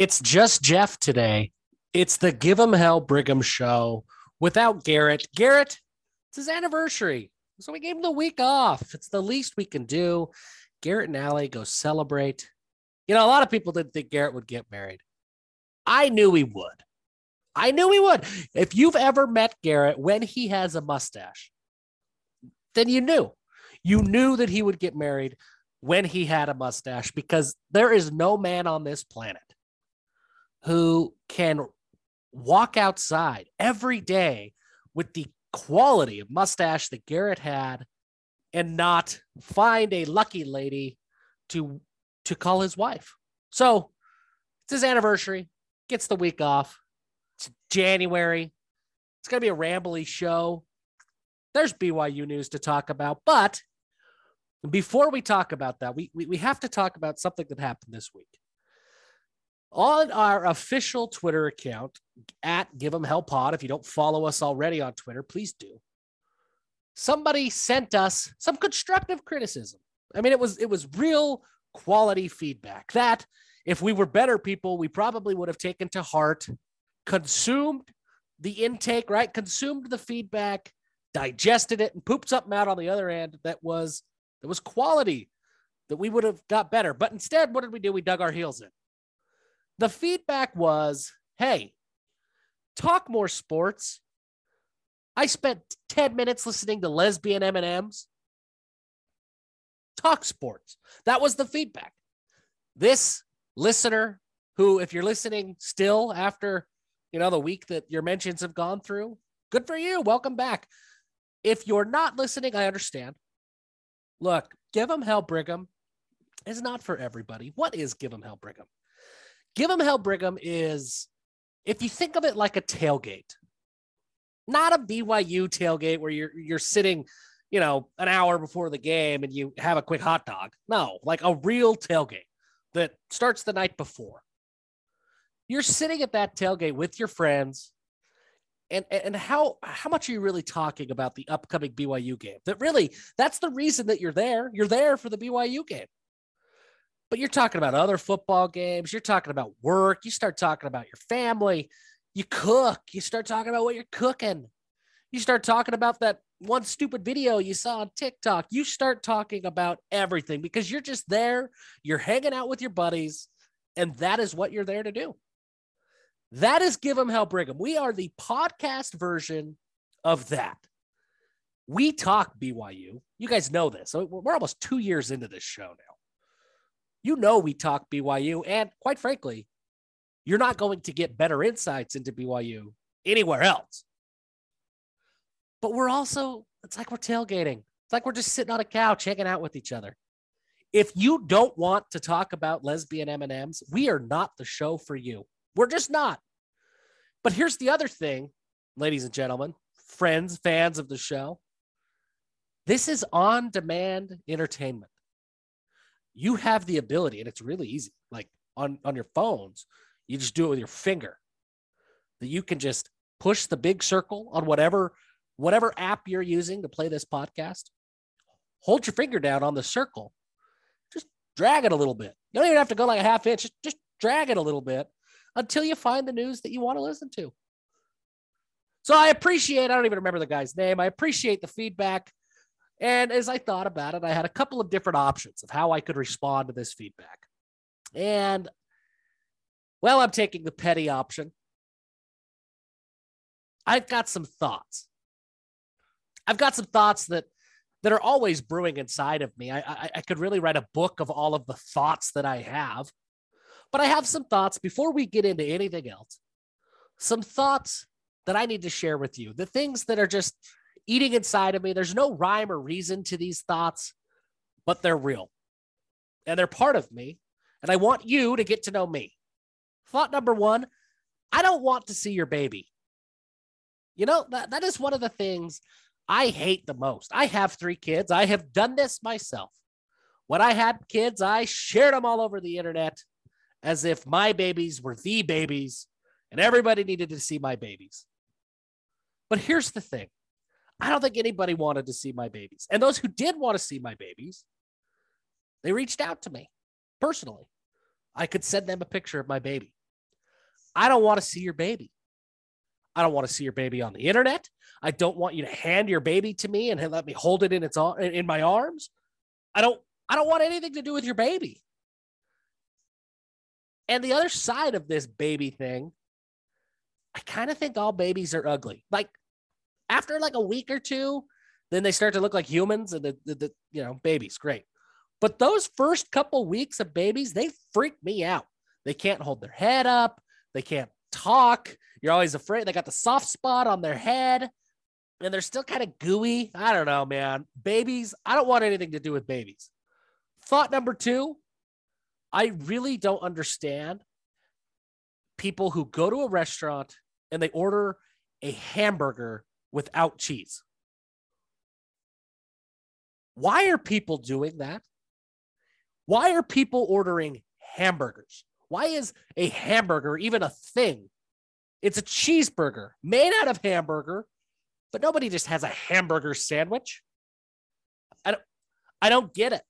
It's just Jeff today. It's the Give 'em Hell Brigham show without Garrett. Garrett, it's his anniversary. So we gave him the week off. It's the least we can do. Garrett and Allie go celebrate. You know, a lot of people didn't think Garrett would get married. I knew he would. I knew he would. If you've ever met Garrett when he has a mustache, then you knew. You knew that he would get married when he had a mustache because there is no man on this planet who can walk outside every day with the quality of mustache that Garrett had and not find a lucky lady to to call his wife. So it's his anniversary, gets the week off. It's January. It's gonna be a rambly show. There's BYU news to talk about, but before we talk about that, we, we, we have to talk about something that happened this week on our official Twitter account at Give 'em Hell Pod. If you don't follow us already on Twitter, please do. Somebody sent us some constructive criticism. I mean, it was it was real quality feedback that if we were better people, we probably would have taken to heart, consumed the intake, right? Consumed the feedback, digested it, and pooped something out on the other end that was that was quality that we would have got better. But instead, what did we do? We dug our heels in the feedback was hey, talk more sports. I spent 10 minutes listening to lesbian M&Ms. Talk sports. That was the feedback. This listener who if you're listening still after, you know, the week that your mentions have gone through, good for you. Welcome back. If you're not listening, I understand. Look, Give 'em Hell Brigham is not for everybody. What is Give 'em Hell Brigham? Give 'em Hell Brigham is, if you think of it like a tailgate, not a BYU tailgate where you're you're sitting, you know, an hour before the game and you have a quick hot dog. No, like a real tailgate that starts the night before. You're sitting at that tailgate with your friends. And, and how how much are you really talking about the upcoming BYU game? That really that's the reason that you're there. You're there for the BYU game but you're talking about other football games. You're talking about work. You start talking about your family. You cook. You start talking about what you're cooking. You start talking about that one stupid video you saw on TikTok. You start talking about everything because you're just there. You're hanging out with your buddies, and that is what you're there to do. That is Give Them Hell Brigham. We are the podcast version of that. We talk BYU. You guys know this. We're almost two years into this show now you know we talk BYU, and quite frankly, you're not going to get better insights into BYU anywhere else. But we're also, it's like we're tailgating. It's like we're just sitting on a couch hanging out with each other. If you don't want to talk about lesbian M&Ms, we are not the show for you. We're just not. But here's the other thing, ladies and gentlemen, friends, fans of the show. This is on demand entertainment you have the ability, and it's really easy. Like on on your phones, you just do it with your finger. That you can just push the big circle on whatever whatever app you're using to play this podcast. Hold your finger down on the circle. Just drag it a little bit. You don't even have to go like a half inch. Just, just drag it a little bit until you find the news that you want to listen to. So I appreciate, I don't even remember the guy's name. I appreciate the feedback. And as I thought about it, I had a couple of different options of how I could respond to this feedback. And well, I'm taking the petty option. I've got some thoughts. I've got some thoughts that that are always brewing inside of me. I, I, I could really write a book of all of the thoughts that I have, but I have some thoughts before we get into anything else. Some thoughts that I need to share with you. The things that are just eating inside of me. There's no rhyme or reason to these thoughts, but they're real and they're part of me. And I want you to get to know me. Thought number one I don't want to see your baby. You know, that, that is one of the things I hate the most. I have three kids. I have done this myself. When I had kids, I shared them all over the internet as if my babies were the babies and everybody needed to see my babies. But here's the thing I don't think anybody wanted to see my babies. And those who did want to see my babies, they reached out to me personally. I could send them a picture of my baby. I don't want to see your baby. I don't want to see your baby on the internet. I don't want you to hand your baby to me and let me hold it in its in my arms. I don't I don't want anything to do with your baby. And the other side of this baby thing, I kind of think all babies are ugly. Like after like a week or two, then they start to look like humans and the, the, the you know, babies, great. But those first couple weeks of babies, they freak me out. They can't hold their head up. They can't talk. You're always afraid. They got the soft spot on their head and they're still kind of gooey. I don't know, man. Babies, I don't want anything to do with babies. Thought number two, I really don't understand people who go to a restaurant and they order a hamburger without cheese. Why are people doing that? Why are people ordering hamburgers? Why is a hamburger even a thing? It's a cheeseburger made out of hamburger, but nobody just has a hamburger sandwich. I don't I don't get it.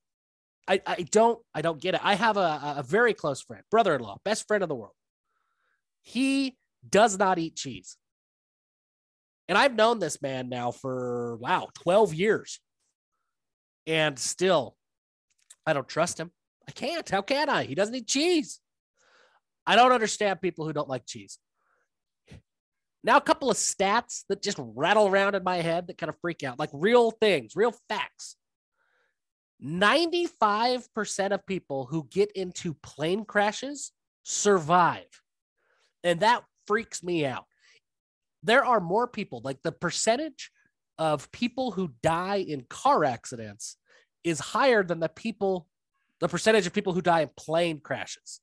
I, I don't I don't get it. I have a, a very close friend, brother-in-law, best friend in the world. He does not eat cheese. And I've known this man now for wow, 12 years. And still I don't trust him. I can't. How can I? He doesn't eat cheese. I don't understand people who don't like cheese. Now, a couple of stats that just rattle around in my head that kind of freak out, like real things, real facts. 95% of people who get into plane crashes survive. And that freaks me out. There are more people, like the percentage of people who die in car accidents is higher than the people, the percentage of people who die in plane crashes.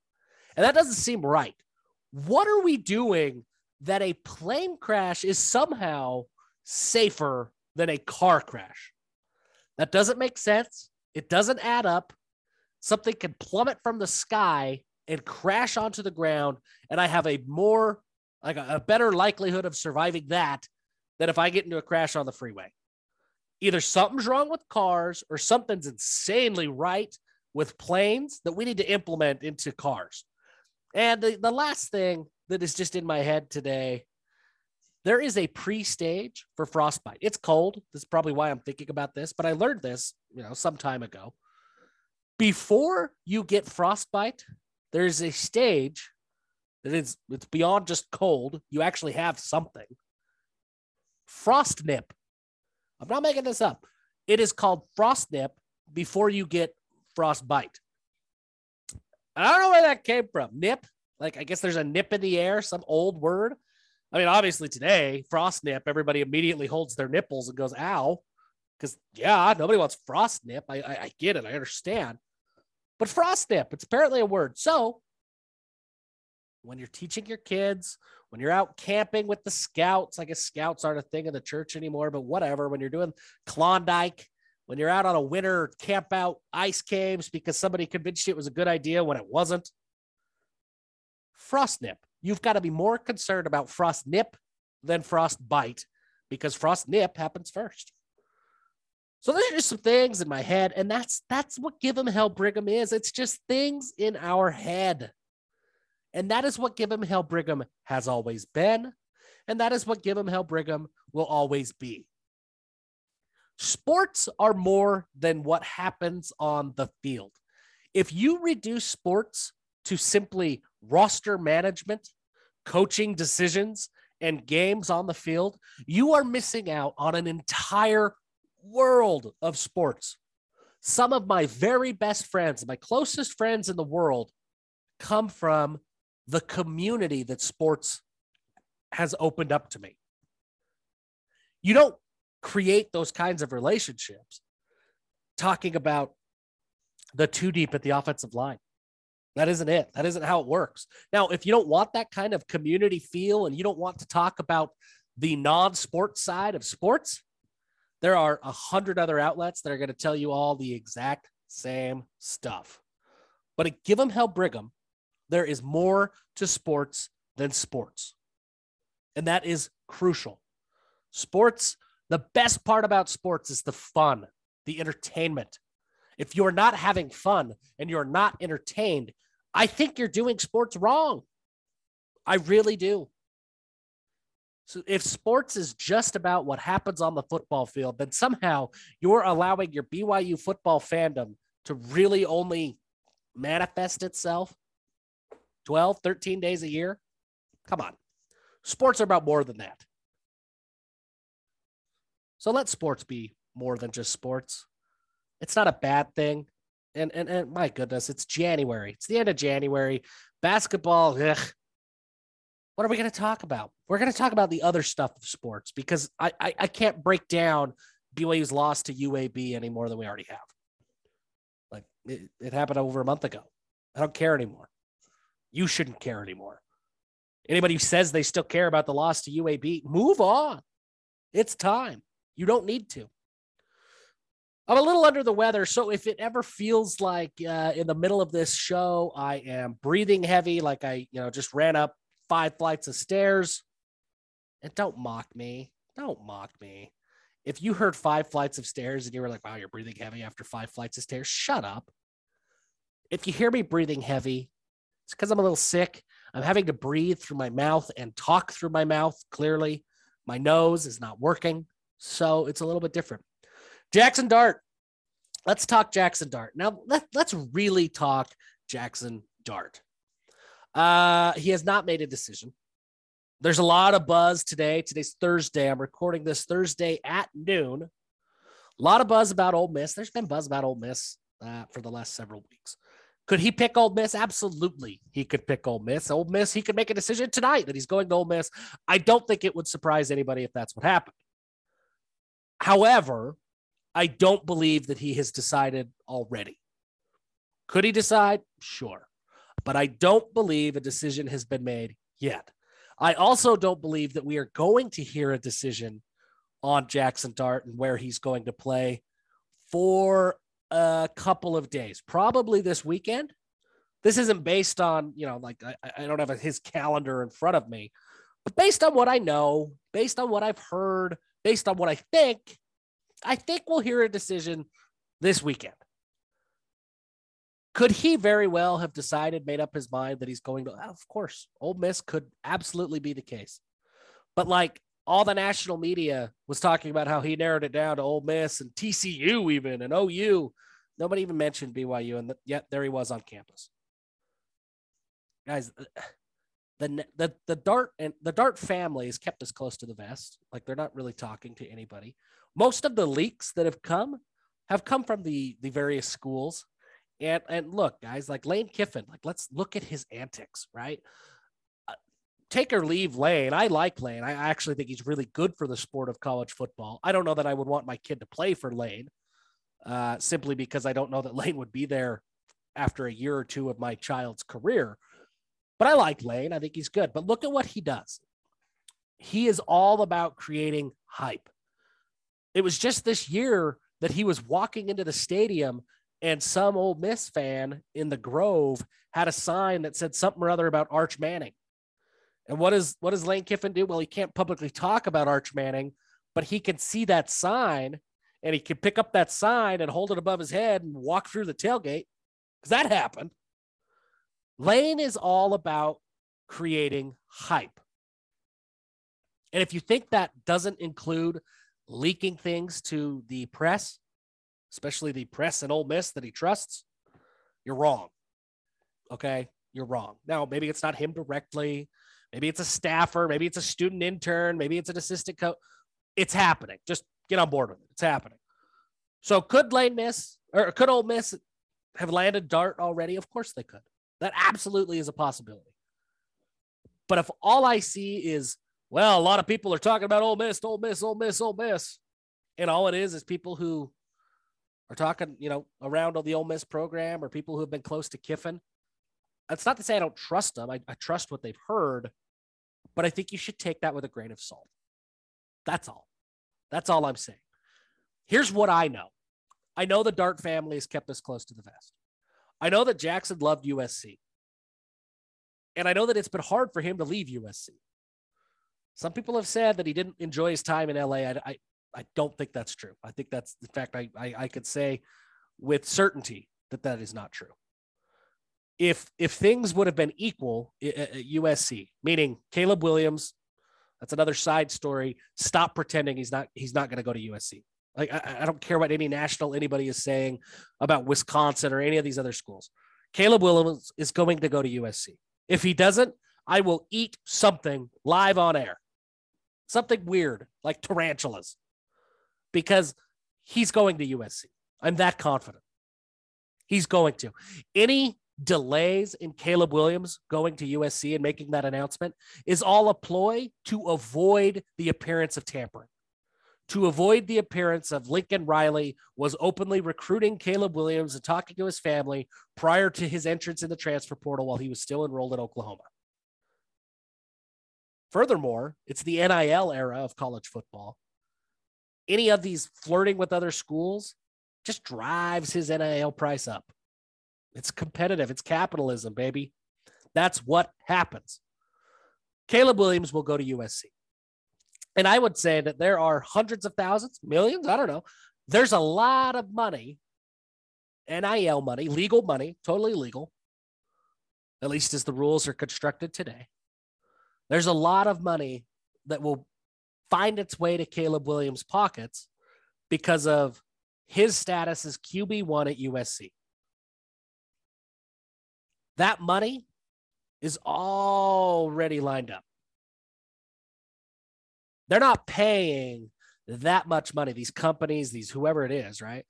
And that doesn't seem right. What are we doing that a plane crash is somehow safer than a car crash? That doesn't make sense. It doesn't add up. Something can plummet from the sky and crash onto the ground, and I have a more, like a, a better likelihood of surviving that than if I get into a crash on the freeway either something's wrong with cars or something's insanely right with planes that we need to implement into cars. And the, the last thing that is just in my head today there is a pre-stage for frostbite. It's cold. This is probably why I'm thinking about this, but I learned this, you know, some time ago. Before you get frostbite, there's a stage that is it's beyond just cold. You actually have something. Frost nip. I'm not making this up. It is called frost nip before you get frostbite. I don't know where that came from. Nip, like I guess there's a nip in the air, some old word. I mean, obviously today, frost nip, everybody immediately holds their nipples and goes, ow. Because yeah, nobody wants frost nip. I, I, I get it, I understand. But frost nip, it's apparently a word. So when you're teaching your kids, when you're out camping with the scouts, I guess scouts aren't a thing in the church anymore, but whatever. When you're doing Klondike, when you're out on a winter camp out ice caves because somebody convinced you it was a good idea when it wasn't. Frost nip. You've got to be more concerned about frost nip than frost bite because frost nip happens first. So there's just some things in my head, and that's that's what Give 'em Hell Brigham is. It's just things in our head. And that is what Give 'em Hell Brigham has always been. And that is what Give 'em Hell Brigham will always be. Sports are more than what happens on the field. If you reduce sports to simply roster management, coaching decisions, and games on the field, you are missing out on an entire world of sports. Some of my very best friends, my closest friends in the world, come from the community that sports has opened up to me. You don't create those kinds of relationships talking about the two deep at the offensive line. That isn't it. That isn't how it works. Now, if you don't want that kind of community feel and you don't want to talk about the non sports side of sports, there are a hundred other outlets that are going to tell you all the exact same stuff. But at Give 'em Hell Brigham, there is more to sports than sports. And that is crucial. Sports, the best part about sports is the fun, the entertainment. If you're not having fun and you're not entertained, I think you're doing sports wrong. I really do. So if sports is just about what happens on the football field, then somehow you're allowing your BYU football fandom to really only manifest itself 12, 13 days a year. Come on. Sports are about more than that. So let sports be more than just sports. It's not a bad thing. And, and, and my goodness, it's January. It's the end of January. Basketball, ugh. What are we going to talk about? We're going to talk about the other stuff of sports because I, I, I can't break down BYU's loss to UAB any more than we already have. Like it, it happened over a month ago. I don't care anymore. You shouldn't care anymore. Anybody who says they still care about the loss to UAB, move on. It's time. You don't need to. I'm a little under the weather. So if it ever feels like uh, in the middle of this show, I am breathing heavy, like I, you know, just ran up five flights of stairs, and don't mock me. Don't mock me. If you heard five flights of stairs and you were like, wow, you're breathing heavy after five flights of stairs, shut up. If you hear me breathing heavy, it's because I'm a little sick. I'm having to breathe through my mouth and talk through my mouth clearly. My nose is not working. So it's a little bit different. Jackson Dart. Let's talk Jackson Dart. Now, let, let's really talk Jackson Dart. Uh, he has not made a decision. There's a lot of buzz today. Today's Thursday. I'm recording this Thursday at noon. A lot of buzz about Ole Miss. There's been buzz about Ole Miss uh, for the last several weeks. Could he pick Ole Miss? Absolutely, he could pick Ole Miss. Ole Miss, he could make a decision tonight that he's going to Ole Miss. I don't think it would surprise anybody if that's what happened. However, I don't believe that he has decided already. Could he decide? Sure. But I don't believe a decision has been made yet. I also don't believe that we are going to hear a decision on Jackson Dart and where he's going to play for a couple of days, probably this weekend. This isn't based on, you know, like I, I don't have his calendar in front of me, but based on what I know, based on what I've heard, based on what I think, I think we'll hear a decision this weekend. Could he very well have decided, made up his mind that he's going to? Of course, Ole Miss could absolutely be the case. But like all the national media was talking about how he narrowed it down to Ole Miss and TCU even and OU. Nobody even mentioned BYU, and yet there he was on campus. Guys, the the the Dart and the Dart family has kept us close to the vest. Like they're not really talking to anybody. Most of the leaks that have come have come from the the various schools. And and look, guys, like Lane Kiffin, like let's look at his antics, right? Take or leave Lane. I like Lane. I actually think he's really good for the sport of college football. I don't know that I would want my kid to play for Lane, uh, simply because I don't know that Lane would be there after a year or two of my child's career. But I like Lane. I think he's good. But look at what he does. He is all about creating hype. It was just this year that he was walking into the stadium and some Ole Miss fan in the Grove had a sign that said something or other about Arch Manning. And what does what does Lane Kiffin do? Well, he can't publicly talk about Arch Manning, but he can see that sign and he can pick up that sign and hold it above his head and walk through the tailgate because that happened. Lane is all about creating hype. And if you think that doesn't include leaking things to the press, especially the press and Ole Miss that he trusts, you're wrong. Okay, you're wrong. Now, maybe it's not him directly. Maybe it's a staffer. Maybe it's a student intern. Maybe it's an assistant coach. It's happening. Just get on board with it. It's happening. So could Lane Miss or could Ole Miss have landed Dart already? Of course they could. That absolutely is a possibility. But if all I see is, well, a lot of people are talking about Ole Miss, Ole Miss, Ole Miss, Ole Miss, and all it is is people who are talking, you know, around the Ole Miss program or people who have been close to Kiffin. That's not to say I don't trust them. I, I trust what they've heard, but I think you should take that with a grain of salt. That's all. That's all I'm saying. Here's what I know I know the Dart family has kept us close to the vest. I know that Jackson loved USC. And I know that it's been hard for him to leave USC. Some people have said that he didn't enjoy his time in LA. I, I, I don't think that's true. I think that's, in fact, I, I, I could say with certainty that that is not true. If if things would have been equal eh, eh, eh, at USC, meaning Caleb Williams, that's another side story. Stop pretending he's not he's not going to go to USC. Like I, I, don't care what any national anybody is saying about Wisconsin or any of these other schools. Caleb Williams is going to go to USC. If he doesn't, I will eat something live on air. Something weird like tarantulas. Because he's going to USC. I'm that confident. He's going to. Any delays in Caleb Williams going to USC and making that announcement is all a ploy to avoid the appearance of tampering. To avoid the appearance of Lincoln Riley was openly recruiting Caleb Williams and talking to his family prior to his entrance in the transfer portal while he was still enrolled in Oklahoma. Furthermore, it's the NIL era of college football. Any of these flirting with other schools just drives his NIL price up. It's competitive. It's capitalism, baby. That's what happens. Caleb Williams will go to USC. And I would say that there are hundreds of thousands, millions, I don't know. There's a lot of money, NIL money, legal money, totally legal, at least as the rules are constructed today. There's a lot of money that will find its way to Caleb Williams' pockets because of his status as QB1 at USC. That money is already lined up. They're not paying that much money, these companies, these whoever it is, right?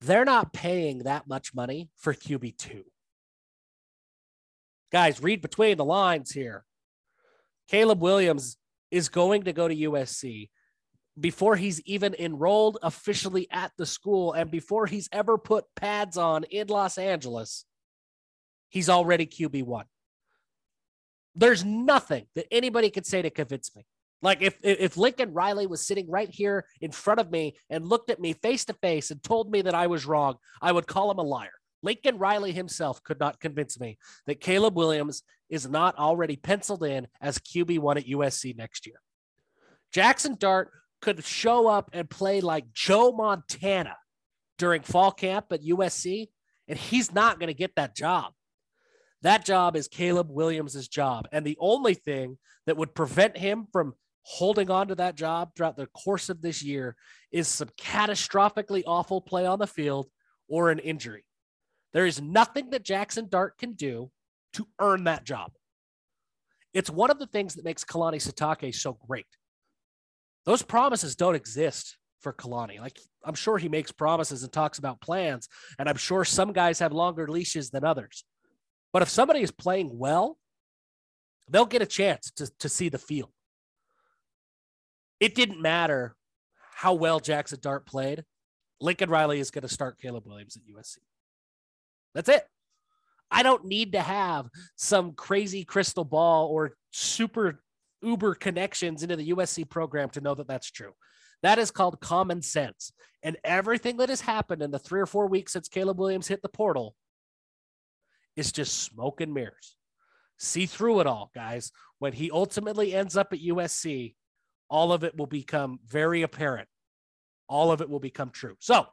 They're not paying that much money for QB2. Guys, read between the lines here. Caleb Williams is going to go to USC before he's even enrolled officially at the school and before he's ever put pads on in Los Angeles he's already QB1. There's nothing that anybody could say to convince me. Like if if Lincoln Riley was sitting right here in front of me and looked at me face to face and told me that I was wrong, I would call him a liar. Lincoln Riley himself could not convince me that Caleb Williams is not already penciled in as QB1 at USC next year. Jackson Dart could show up and play like Joe Montana during fall camp at USC, and he's not going to get that job. That job is Caleb Williams' job. And the only thing that would prevent him from holding on to that job throughout the course of this year is some catastrophically awful play on the field or an injury. There is nothing that Jackson Dart can do to earn that job. It's one of the things that makes Kalani Sitake so great. Those promises don't exist for Kalani. Like I'm sure he makes promises and talks about plans, and I'm sure some guys have longer leashes than others. But if somebody is playing well, they'll get a chance to, to see the field. It didn't matter how well Jackson Dart played. Lincoln Riley is going to start Caleb Williams at USC. That's it. I don't need to have some crazy crystal ball or super uber connections into the USC program to know that that's true. That is called common sense. And everything that has happened in the three or four weeks since Caleb Williams hit the portal is just smoke and mirrors. See through it all, guys. When he ultimately ends up at USC, all of it will become very apparent. All of it will become true. So,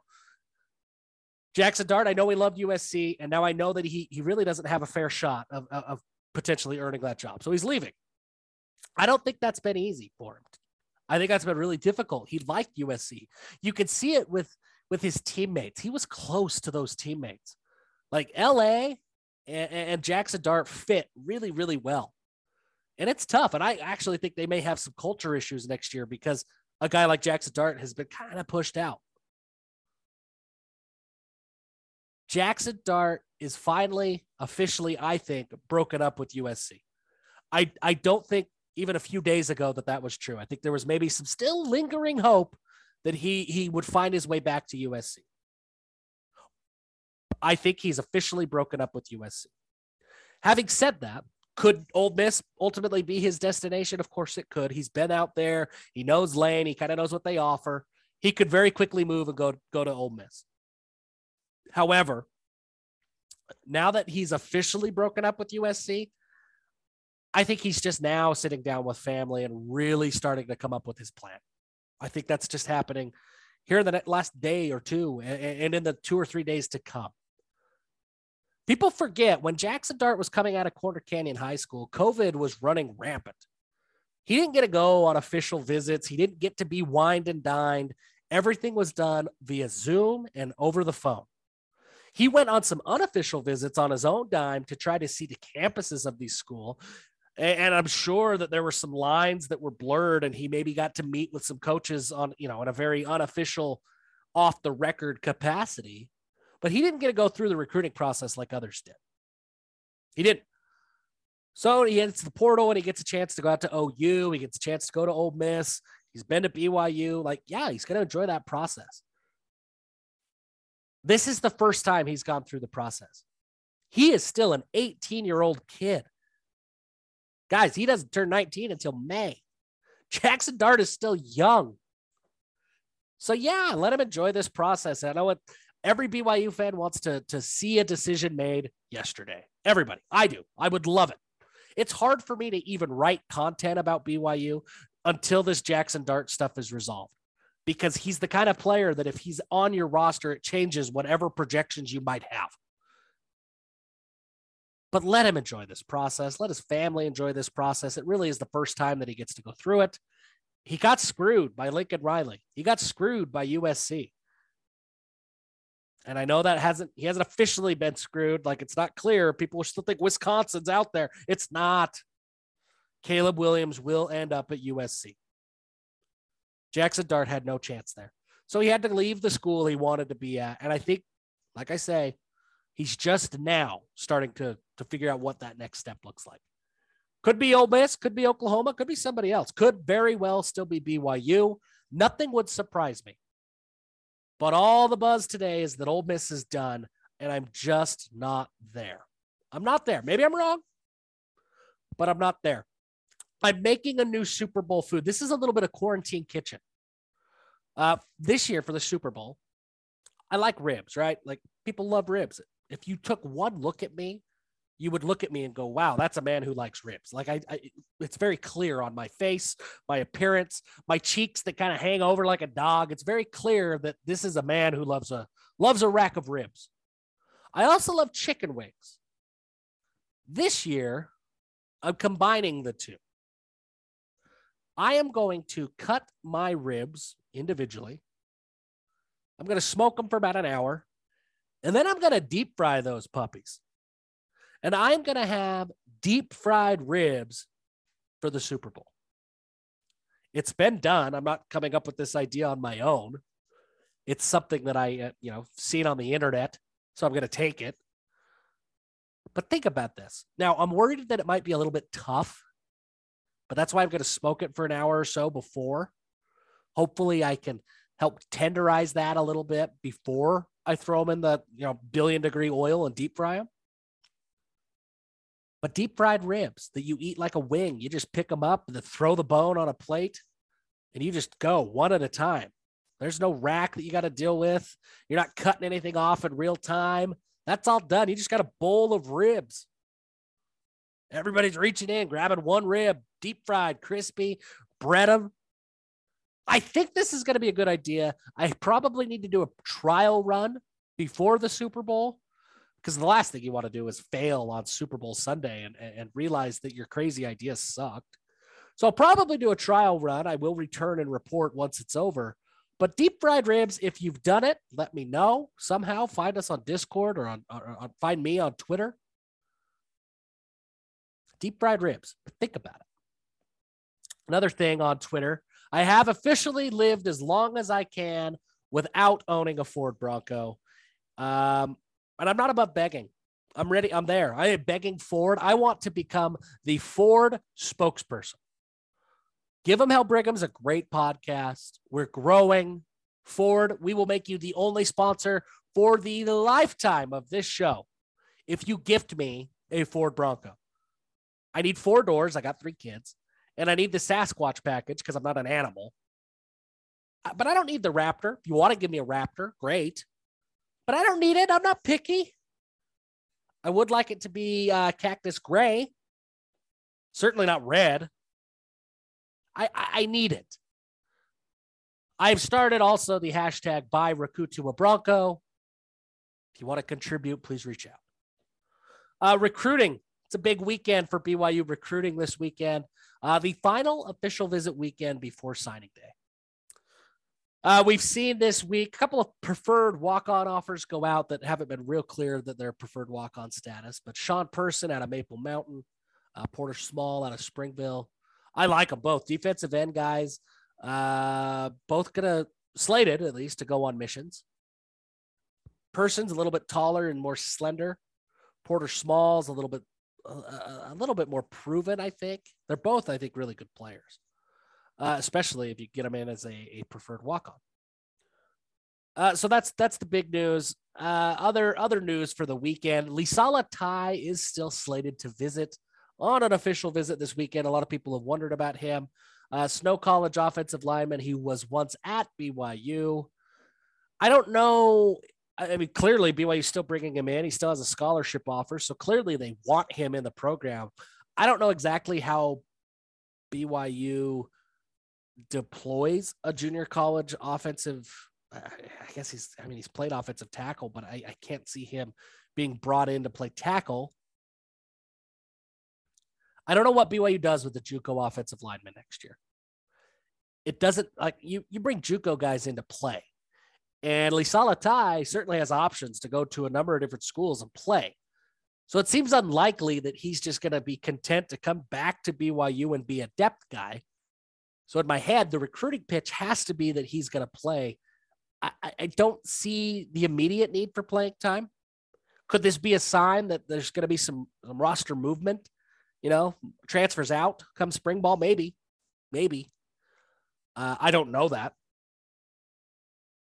Jackson Dart, I know he loved USC, and now I know that he he really doesn't have a fair shot of, of potentially earning that job. So he's leaving. I don't think that's been easy for him. I think that's been really difficult. He liked USC. You could see it with with his teammates. He was close to those teammates. Like LA and, and Jackson Dart fit really, really well. And it's tough. And I actually think they may have some culture issues next year because a guy like Jackson Dart has been kind of pushed out. Jackson Dart is finally officially, I think, broken up with USC. I, I don't think even a few days ago that that was true. I think there was maybe some still lingering hope that he he would find his way back to USC. I think he's officially broken up with USC. Having said that, could Ole Miss ultimately be his destination? Of course it could. He's been out there. He knows Lane. He kind of knows what they offer. He could very quickly move and go go to Ole Miss. However, now that he's officially broken up with USC, I think he's just now sitting down with family and really starting to come up with his plan. I think that's just happening here in the last day or two and in the two or three days to come People forget when Jackson Dart was coming out of Corner Canyon High School, COVID was running rampant. He didn't get to go on official visits. He didn't get to be wined and dined. Everything was done via Zoom and over the phone. He went on some unofficial visits on his own dime to try to see the campuses of these school. And I'm sure that there were some lines that were blurred, and he maybe got to meet with some coaches on, you know, in a very unofficial, off the record capacity. But he didn't get to go through the recruiting process like others did. He didn't. So he hits the portal and he gets a chance to go out to OU. He gets a chance to go to Ole Miss. He's been to BYU. Like, yeah, he's going to enjoy that process. This is the first time he's gone through the process. He is still an 18 year old kid. Guys, he doesn't turn 19 until May. Jackson Dart is still young. So, yeah, let him enjoy this process. I know what every BYU fan wants to, to see a decision made yesterday. Everybody. I do. I would love it. It's hard for me to even write content about BYU until this Jackson Dart stuff is resolved because he's the kind of player that if he's on your roster, it changes whatever projections you might have. But let him enjoy this process. Let his family enjoy this process. It really is the first time that he gets to go through it. He got screwed by Lincoln Riley. He got screwed by USC. And I know that hasn't he hasn't officially been screwed. Like it's not clear. People still think Wisconsin's out there. It's not. Caleb Williams will end up at USC. Jackson Dart had no chance there. So he had to leave the school he wanted to be at. And I think, like I say, he's just now starting to, to figure out what that next step looks like. Could be Ole Miss, could be Oklahoma, could be somebody else, could very well still be BYU. Nothing would surprise me. But all the buzz today is that Ole Miss is done, and I'm just not there. I'm not there. Maybe I'm wrong, but I'm not there. I'm making a new Super Bowl food. This is a little bit of quarantine kitchen. Uh, this year for the Super Bowl, I like ribs, right? Like people love ribs. If you took one look at me, you would look at me and go, "Wow, that's a man who likes ribs." Like I, I it's very clear on my face, my appearance, my cheeks that kind of hang over like a dog. It's very clear that this is a man who loves a loves a rack of ribs. I also love chicken wings. This year, I'm combining the two. I am going to cut my ribs individually. I'm going to smoke them for about an hour. And then I'm going to deep fry those puppies. And I'm going to have deep fried ribs for the Super Bowl. It's been done. I'm not coming up with this idea on my own. It's something that I, uh, you know, seen on the internet. So I'm going to take it. But think about this. Now, I'm worried that it might be a little bit tough but that's why I'm going to smoke it for an hour or so before. Hopefully, I can help tenderize that a little bit before I throw them in the you know billion degree oil and deep fry them. But deep fried ribs that you eat like a wing, you just pick them up and then throw the bone on a plate and you just go one at a time. There's no rack that you got to deal with. You're not cutting anything off in real time. That's all done. You just got a bowl of ribs. Everybody's reaching in, grabbing one rib, deep fried, crispy, bread them. I think this is going to be a good idea. I probably need to do a trial run before the Super Bowl because the last thing you want to do is fail on Super Bowl Sunday and, and realize that your crazy idea sucked. So I'll probably do a trial run. I will return and report once it's over. But deep fried ribs, if you've done it, let me know somehow. Find us on Discord or on, or on find me on Twitter deep fried ribs. Think about it. Another thing on Twitter, I have officially lived as long as I can without owning a Ford Bronco. Um, and I'm not above begging. I'm ready. I'm there. I am begging Ford. I want to become the Ford spokesperson. Give them Hell Brigham's a great podcast. We're growing. Ford, we will make you the only sponsor for the lifetime of this show if you gift me a Ford Bronco. I need four doors. I got three kids. And I need the Sasquatch package because I'm not an animal. Uh, but I don't need the Raptor. If you want to give me a Raptor, great. But I don't need it. I'm not picky. I would like it to be uh, cactus gray. Certainly not red. I, I, I need it. I've started also the hashtag buy Rakutu a Bronco. If you want to contribute, please reach out. Uh, recruiting. It's a big weekend for BYU recruiting this weekend. Uh, the final official visit weekend before signing day. Uh, we've seen this week a couple of preferred walk-on offers go out that haven't been real clear that they're preferred walk-on status. But Sean Person out of Maple Mountain, uh, Porter Small out of Springville. I like them both. Defensive end guys, uh, both gonna slated at least to go on missions. Person's a little bit taller and more slender. Porter Small's a little bit a, a little bit more proven. I think they're both, I think, really good players, uh, especially if you get them in as a, a preferred walk on. Uh, so that's that's the big news. Uh, other other news for the weekend: Lisala Tai is still slated to visit on an official visit this weekend. A lot of people have wondered about him. Uh, Snow College offensive lineman. He was once at BYU. I don't know I mean, clearly BYU is still bringing him in. He still has a scholarship offer, so clearly they want him in the program. I don't know exactly how BYU deploys a junior college offensive. I guess he's. I mean, he's played offensive tackle, but I, I can't see him being brought in to play tackle. I don't know what BYU does with the JUCO offensive lineman next year. It doesn't like you. You bring JUCO guys into play and Lisala Tai certainly has options to go to a number of different schools and play. So it seems unlikely that he's just going to be content to come back to BYU and be a depth guy. So in my head, the recruiting pitch has to be that he's going to play. I, I don't see the immediate need for playing time. Could this be a sign that there's going to be some, some roster movement? You know, transfers out come spring ball, maybe, maybe. Uh, I don't know that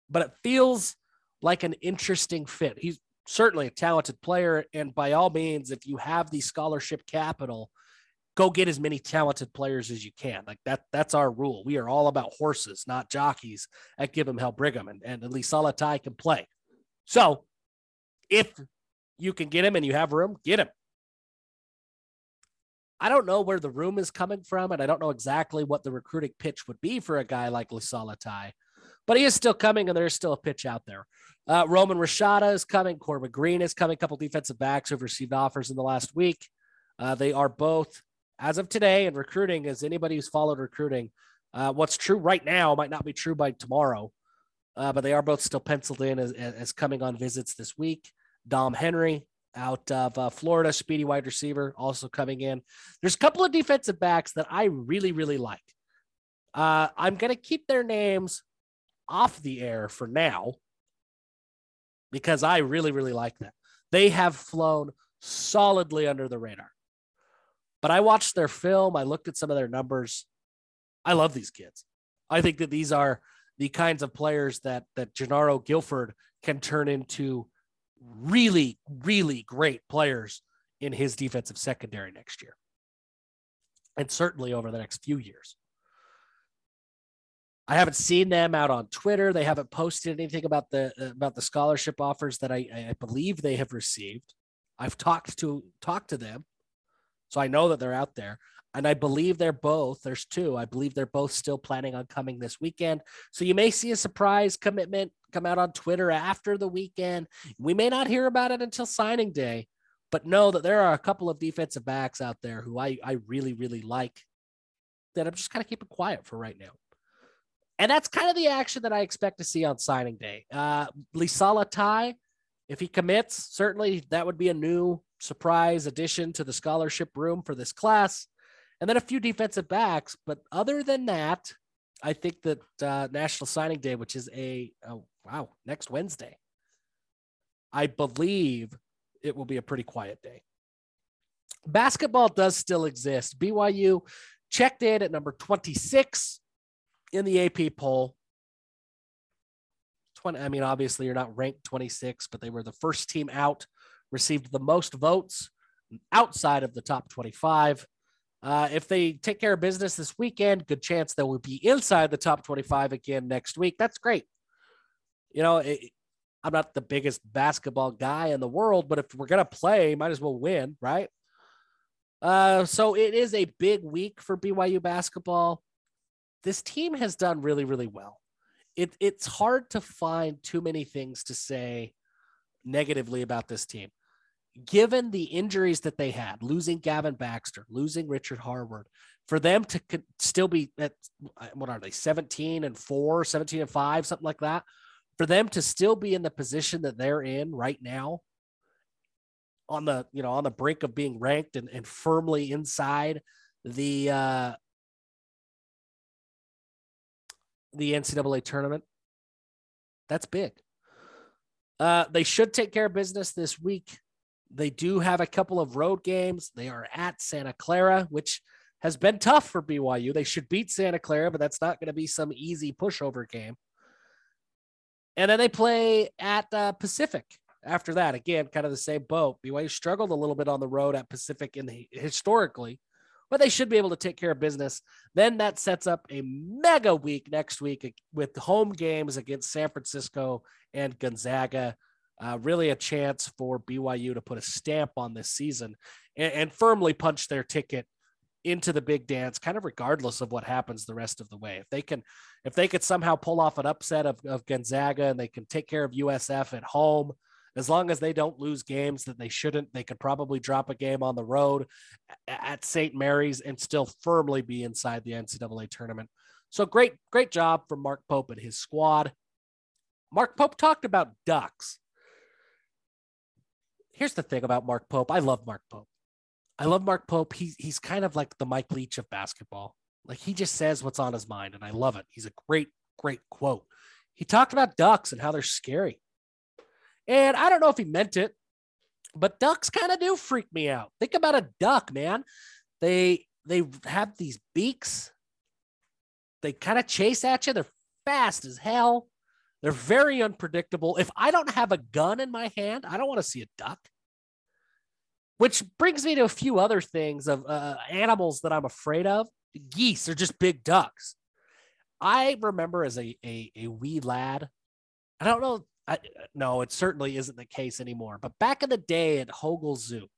but it feels like an interesting fit. He's certainly a talented player. And by all means, if you have the scholarship capital, go get as many talented players as you can. Like that, that's our rule. We are all about horses, not jockeys at Give 'em Hell Brigham. And, and at Lisala Tai can play. So if you can get him and you have room, get him. I don't know where the room is coming from, and I don't know exactly what the recruiting pitch would be for a guy like Lisala Tai but he is still coming, and there's still a pitch out there. Uh, Roman Rashada is coming. Corbin Green is coming. A couple defensive backs who've received offers in the last week. Uh, they are both, as of today, and recruiting, as anybody who's followed recruiting, uh, what's true right now might not be true by tomorrow, uh, but they are both still penciled in as, as, coming on visits this week. Dom Henry out of uh, Florida, speedy wide receiver, also coming in. There's a couple of defensive backs that I really, really like. Uh, I'm going to keep their names off the air for now because I really, really like them. They have flown solidly under the radar. But I watched their film, I looked at some of their numbers. I love these kids. I think that these are the kinds of players that that Jernaro Gilford can turn into really, really great players in his defensive secondary next year. And certainly over the next few years. I haven't seen them out on Twitter. They haven't posted anything about the about the scholarship offers that I, I believe they have received. I've talked to talked to them, so I know that they're out there. And I believe they're both. There's two. I believe they're both still planning on coming this weekend. So you may see a surprise commitment come out on Twitter after the weekend. We may not hear about it until signing day, but know that there are a couple of defensive backs out there who I, I really, really like that I'm just kind of keeping quiet for right now. And that's kind of the action that I expect to see on signing day. Uh, Lisala Tai, if he commits, certainly that would be a new surprise addition to the scholarship room for this class. And then a few defensive backs. But other than that, I think that uh, National Signing Day, which is a, oh, wow, next Wednesday, I believe it will be a pretty quiet day. Basketball does still exist. BYU checked in at number 26 in the AP poll. 20, I mean, obviously, you're not ranked 26, but they were the first team out, received the most votes outside of the top 25. Uh, if they take care of business this weekend, good chance they will be inside the top 25 again next week. That's great. You know, it, I'm not the biggest basketball guy in the world, but if we're going to play, might as well win, right? Uh, so it is a big week for BYU basketball this team has done really, really well. It, it's hard to find too many things to say negatively about this team. given the injuries that they had, losing Gavin Baxter, losing Richard Harward, for them to still be at what are they 17 and 4 17 and 5 something like that for them to still be in the position that they're in right now on the you know on the brink of being ranked and, and firmly inside the uh the ncaa tournament that's big uh they should take care of business this week. They do have a couple of road games. They are at santa clara which has been tough for byu they should beat santa clara but that's not going to be some easy pushover game. And then they play at uh, pacific after that, again, kind of the same boat. BYU struggled a little bit on the road at Pacific in the historically, but they should be able to take care of business. Then that sets up a mega week next week with home games against San Francisco and Gonzaga. Uh, really a chance for BYU to put a stamp on this season and, and firmly punch their ticket into the big dance, kind of regardless of what happens the rest of the way. If they can, if they could somehow pull off an upset of, of Gonzaga and they can take care of USF at home, as long as they don't lose games that they shouldn't, they could probably drop a game on the road at St. Mary's and still firmly be inside the NCAA tournament. So great, great job from Mark Pope and his squad. Mark Pope talked about ducks. Here's the thing about Mark Pope. I love Mark Pope. I love Mark Pope. He's he's kind of like the Mike Leach of basketball. Like he just says what's on his mind, and I love it. He's a great, great quote. He talked about ducks and how they're scary. And I don't know if he meant it, but ducks kind of do freak me out. Think about a duck, man. They they have these beaks. They kind of chase at you. They're fast as hell. They're very unpredictable. If I don't have a gun in my hand, I don't want to see a duck. Which brings me to a few other things of uh, animals that I'm afraid of. Geese are just big ducks. I remember as a, a, a wee lad, I don't know I, no, it certainly isn't the case anymore. But back in the day at Hogle Zoo,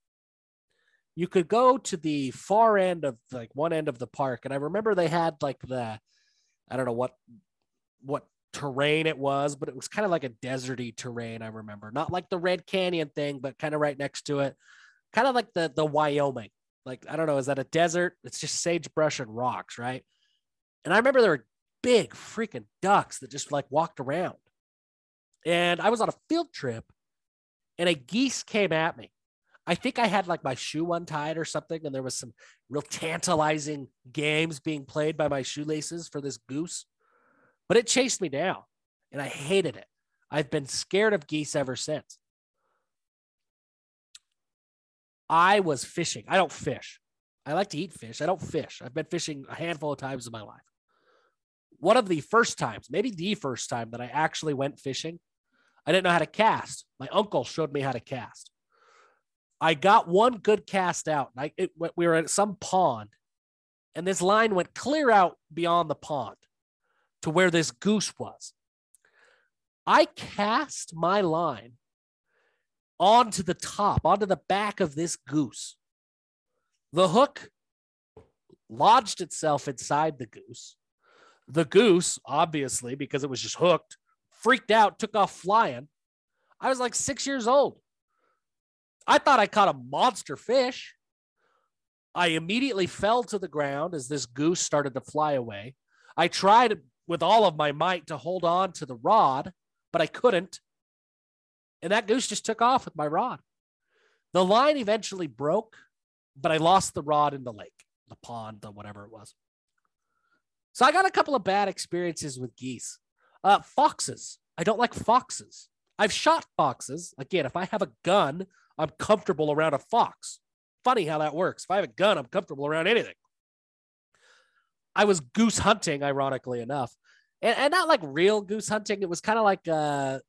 you could go to the far end of like one end of the park, and I remember they had like the, I don't know what, what terrain it was, but it was kind of like a deserty terrain. I remember not like the Red Canyon thing, but kind of right next to it, kind of like the the Wyoming. Like I don't know, is that a desert? It's just sagebrush and rocks, right? And I remember there were big freaking ducks that just like walked around and I was on a field trip and a geese came at me. I think I had like my shoe untied or something, and there was some real tantalizing games being played by my shoelaces for this goose. But it chased me down and I hated it. I've been scared of geese ever since. I was fishing. I don't fish. I like to eat fish. I don't fish. I've been fishing a handful of times in my life. One of the first times, maybe the first time that I actually went fishing, I didn't know how to cast. My uncle showed me how to cast. I got one good cast out. I, it, we were at some pond, and this line went clear out beyond the pond to where this goose was. I cast my line onto the top, onto the back of this goose. The hook lodged itself inside the goose. The goose, obviously, because it was just hooked, freaked out, took off flying. I was like six years old. I thought I caught a monster fish. I immediately fell to the ground as this goose started to fly away. I tried with all of my might to hold on to the rod, but I couldn't. And that goose just took off with my rod. The line eventually broke, but I lost the rod in the lake, the pond, the whatever it was. So I got a couple of bad experiences with geese. Uh, foxes. I don't like foxes. I've shot foxes. Again, if I have a gun, I'm comfortable around a fox. Funny how that works. If I have a gun, I'm comfortable around anything. I was goose hunting, ironically enough, and, and not like real goose hunting. It was kind of like uh,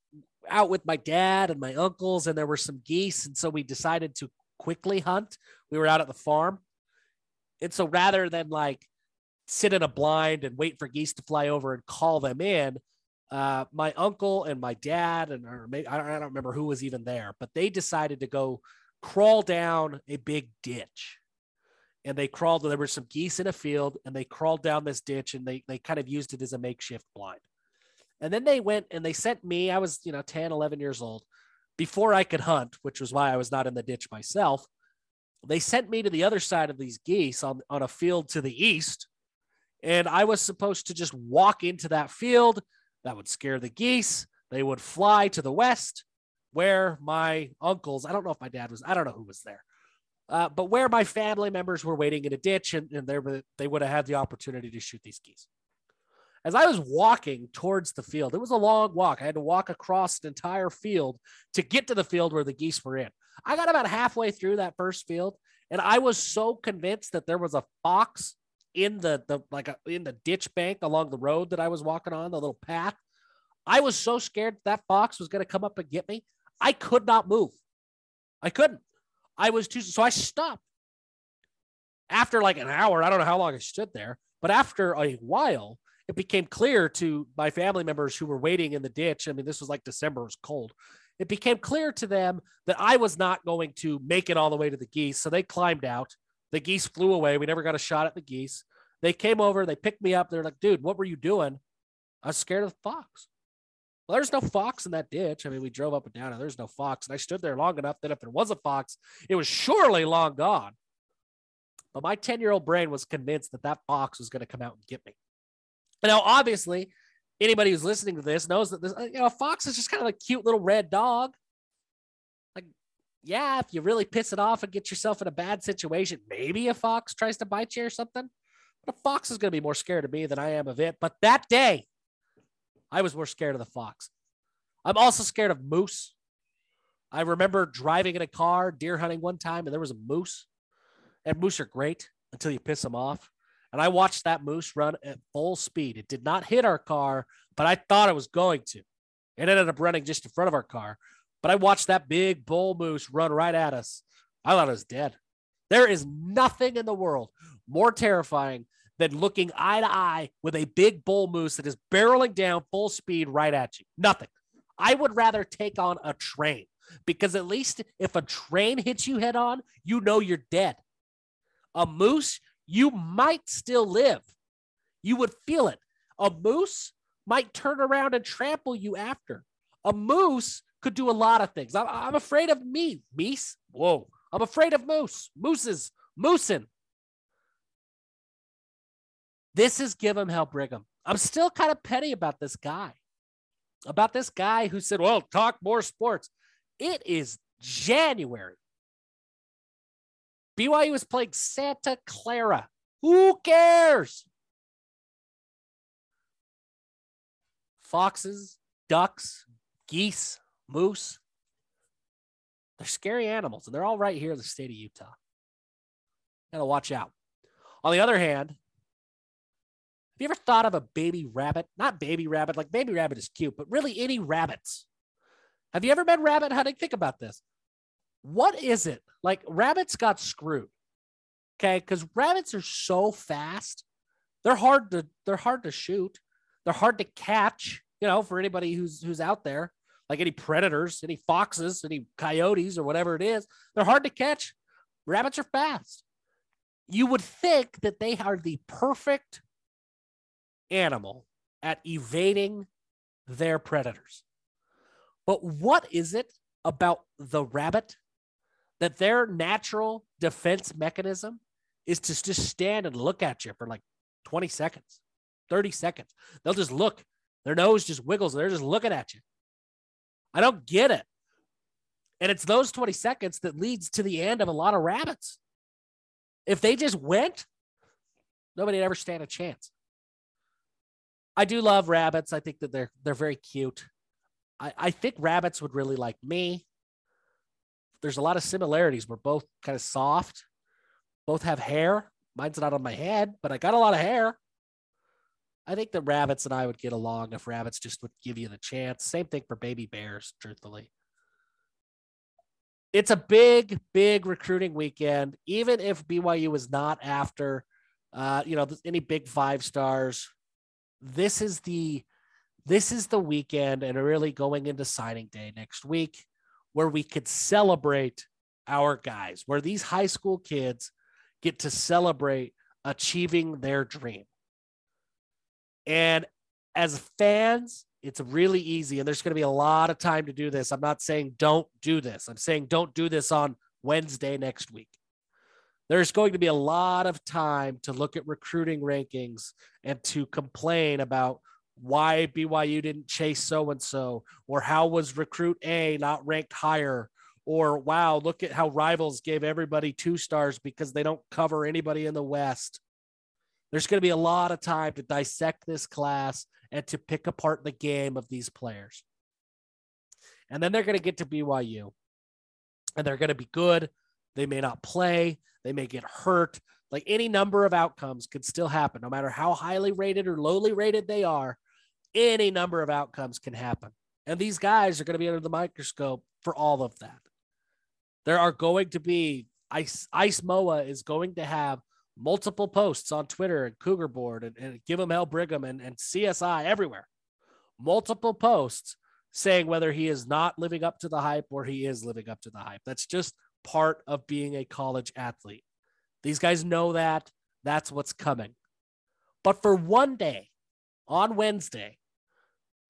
out with my dad and my uncles, and there were some geese. And so we decided to quickly hunt. We were out at the farm. And so rather than like sit in a blind and wait for geese to fly over and call them in, uh, my uncle and my dad, and or maybe, I, don't, I don't remember who was even there, but they decided to go crawl down a big ditch. And they crawled, there were some geese in a field, and they crawled down this ditch and they, they kind of used it as a makeshift blind. And then they went and they sent me, I was, you know, 10, 11 years old. before I could hunt, which was why I was not in the ditch myself, they sent me to the other side of these geese on, on a field to the east. And I was supposed to just walk into that field. That would scare the geese. They would fly to the west where my uncles, I don't know if my dad was, I don't know who was there, uh, but where my family members were waiting in a ditch and, and they, were, they would have had the opportunity to shoot these geese. As I was walking towards the field, it was a long walk. I had to walk across an entire field to get to the field where the geese were in. I got about halfway through that first field, and I was so convinced that there was a fox in the the like a, in the ditch bank along the road that I was walking on, the little path. I was so scared that fox was going to come up and get me. I could not move. I couldn't. I was too so I stopped. After like an hour, I don't know how long I stood there, but after a while, it became clear to my family members who were waiting in the ditch. I mean, this was like December, it was cold. It became clear to them that I was not going to make it all the way to the geese. So they climbed out. The geese flew away. We never got a shot at the geese. They came over, they picked me up. They're like, dude, what were you doing? I was scared of the fox. Well, there's no fox in that ditch. I mean, we drove up and down and there's no fox. And I stood there long enough that if there was a fox, it was surely long gone. But my 10 year old brain was convinced that that fox was going to come out and get me. Now, obviously, anybody who's listening to this knows that this, uh, you know, a fox is just kind of a cute little red dog. Like, yeah, if you really piss it off and get yourself in a bad situation, maybe a fox tries to bite you or something. But a fox is going to be more scared of me than I am of it. But that day, I was more scared of the fox. I'm also scared of moose. I remember driving in a car, deer hunting one time, and there was a moose. And moose are great until you piss them off. And I watched that moose run at full speed. It did not hit our car, but I thought it was going to. It ended up running just in front of our car. But I watched that big bull moose run right at us. I thought it was dead. There is nothing in the world more terrifying than looking eye to eye with a big bull moose that is barreling down full speed right at you. Nothing. I would rather take on a train because at least if a train hits you head on, you know you're dead. A moose, you might still live. You would feel it. A moose might turn around and trample you after. A moose could do a lot of things. I'm, I'm afraid of me, meese. Whoa. I'm afraid of moose, mooses, moosin. This is Give Him Hell Brigham. I'm still kind of petty about this guy, about this guy who said, well, talk more sports. It is January. BYU is playing Santa Clara. Who cares? Foxes, ducks, geese, moose. They're scary animals, and they're all right here in the state of Utah. Gotta watch out. On the other hand, have you ever thought of a baby rabbit? Not baby rabbit, like baby rabbit is cute, but really any rabbits. Have you ever been rabbit hunting? Think about this what is it like rabbits got screwed okay because rabbits are so fast they're hard to they're hard to shoot they're hard to catch you know for anybody who's who's out there like any predators any foxes any coyotes or whatever it is they're hard to catch rabbits are fast you would think that they are the perfect animal at evading their predators but what is it about the rabbit that their natural defense mechanism is to just stand and look at you for like 20 seconds, 30 seconds. They'll just look, their nose just wiggles, they're just looking at you. I don't get it. And it's those 20 seconds that leads to the end of a lot of rabbits. If they just went, nobody'd ever stand a chance. I do love rabbits. I think that they're they're very cute. I, I think rabbits would really like me there's a lot of similarities. We're both kind of soft, both have hair. Mine's not on my head, but I got a lot of hair. I think the rabbits and I would get along if rabbits just would give you the chance. Same thing for baby bears, truthfully. It's a big, big recruiting weekend. Even if BYU is not after, uh, you know, any big five stars, this is the this is the weekend and really going into signing day next week where we could celebrate our guys, where these high school kids get to celebrate achieving their dream. And as fans it's really easy, and there's going to be a lot of time to do this. I'm not saying don't do this. I'm saying don't do this on Wednesday next week. There's going to be a lot of time to look at recruiting rankings and to complain about why BYU didn't chase so and so, or how was recruit A not ranked higher, or wow, look at how rivals gave everybody two stars because they don't cover anybody in the West. There's going to be a lot of time to dissect this class and to pick apart the game of these players. And then they're going to get to BYU and they're going to be good. They may not play, they may get hurt. Like any number of outcomes could still happen, no matter how highly rated or lowly rated they are. Any number of outcomes can happen. And these guys are going to be under the microscope for all of that. There are going to be Ice Ice Moa is going to have multiple posts on Twitter and Cougar Board and, and Give Him Hell Brigham and, and CSI everywhere. Multiple posts saying whether he is not living up to the hype or he is living up to the hype. That's just part of being a college athlete. These guys know that. That's what's coming. But for one day, on Wednesday,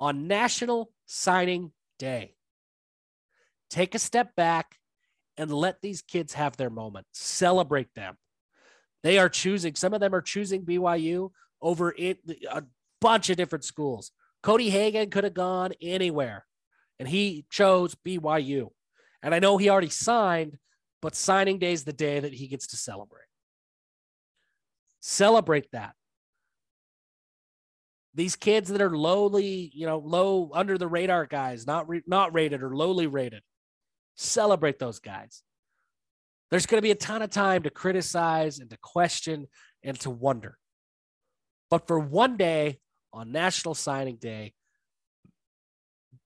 on National Signing Day, take a step back and let these kids have their moment. Celebrate them. They are choosing, some of them are choosing BYU over it, a bunch of different schools. Cody Hagen could have gone anywhere, and he chose BYU. And I know he already signed, but signing day is the day that he gets to celebrate. Celebrate that. These kids that are lowly, you know, low under the radar guys, not re- not rated or lowly rated, celebrate those guys. There's going to be a ton of time to criticize and to question and to wonder. But for one day on National Signing Day,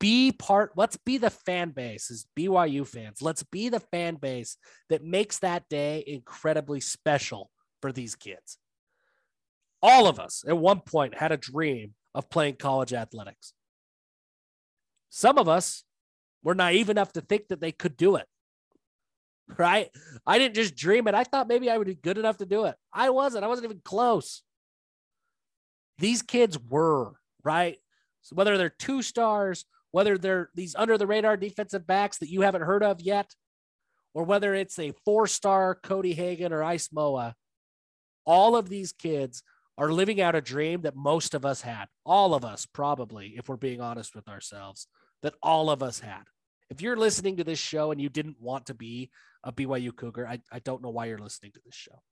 be part, let's be the fan base as BYU fans. Let's be the fan base that makes that day incredibly special for these kids. All of us at one point had a dream of playing college athletics. Some of us were naive enough to think that they could do it right? I didn't just dream it. I thought maybe I would be good enough to do it. I wasn't. I wasn't even close. These kids were, right? So whether they're two stars, whether they're these under the radar defensive backs that you haven't heard of yet, or whether it's a four star Cody Hagen or Ice Moa, all of these kids are living out a dream that most of us had. All of us, probably, if we're being honest with ourselves, that all of us had. If you're listening to this show and you didn't want to be a BYU Cougar, I, I don't know why you're listening to this show.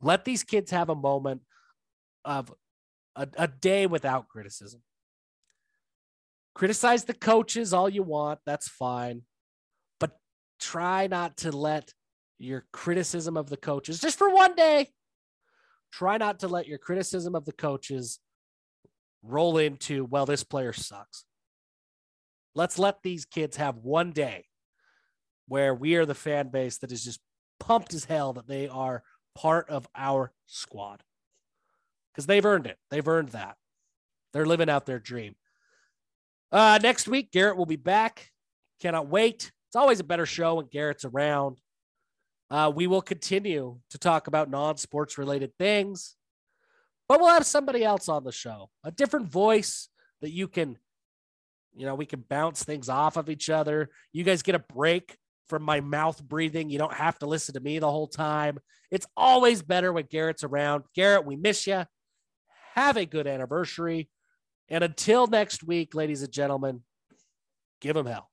Let these kids have a moment of a, a day without criticism. Criticize the coaches all you want, that's fine. But try not to let your criticism of the coaches, just for one day, try not to let your criticism of the coaches roll into, well, this player sucks. Let's let these kids have one day where we are the fan base that is just pumped as hell that they are part of our squad because they've earned it. They've earned that. They're living out their dream. Uh, next week, Garrett will be back. Cannot wait. It's always a better show when Garrett's around. Uh, we will continue to talk about non sports related things, but we'll have somebody else on the show, a different voice that you can, you know, we can bounce things off of each other. You guys get a break from my mouth breathing. You don't have to listen to me the whole time. It's always better when Garrett's around. Garrett, we miss you. Have a good anniversary. And until next week, ladies and gentlemen, give them hell.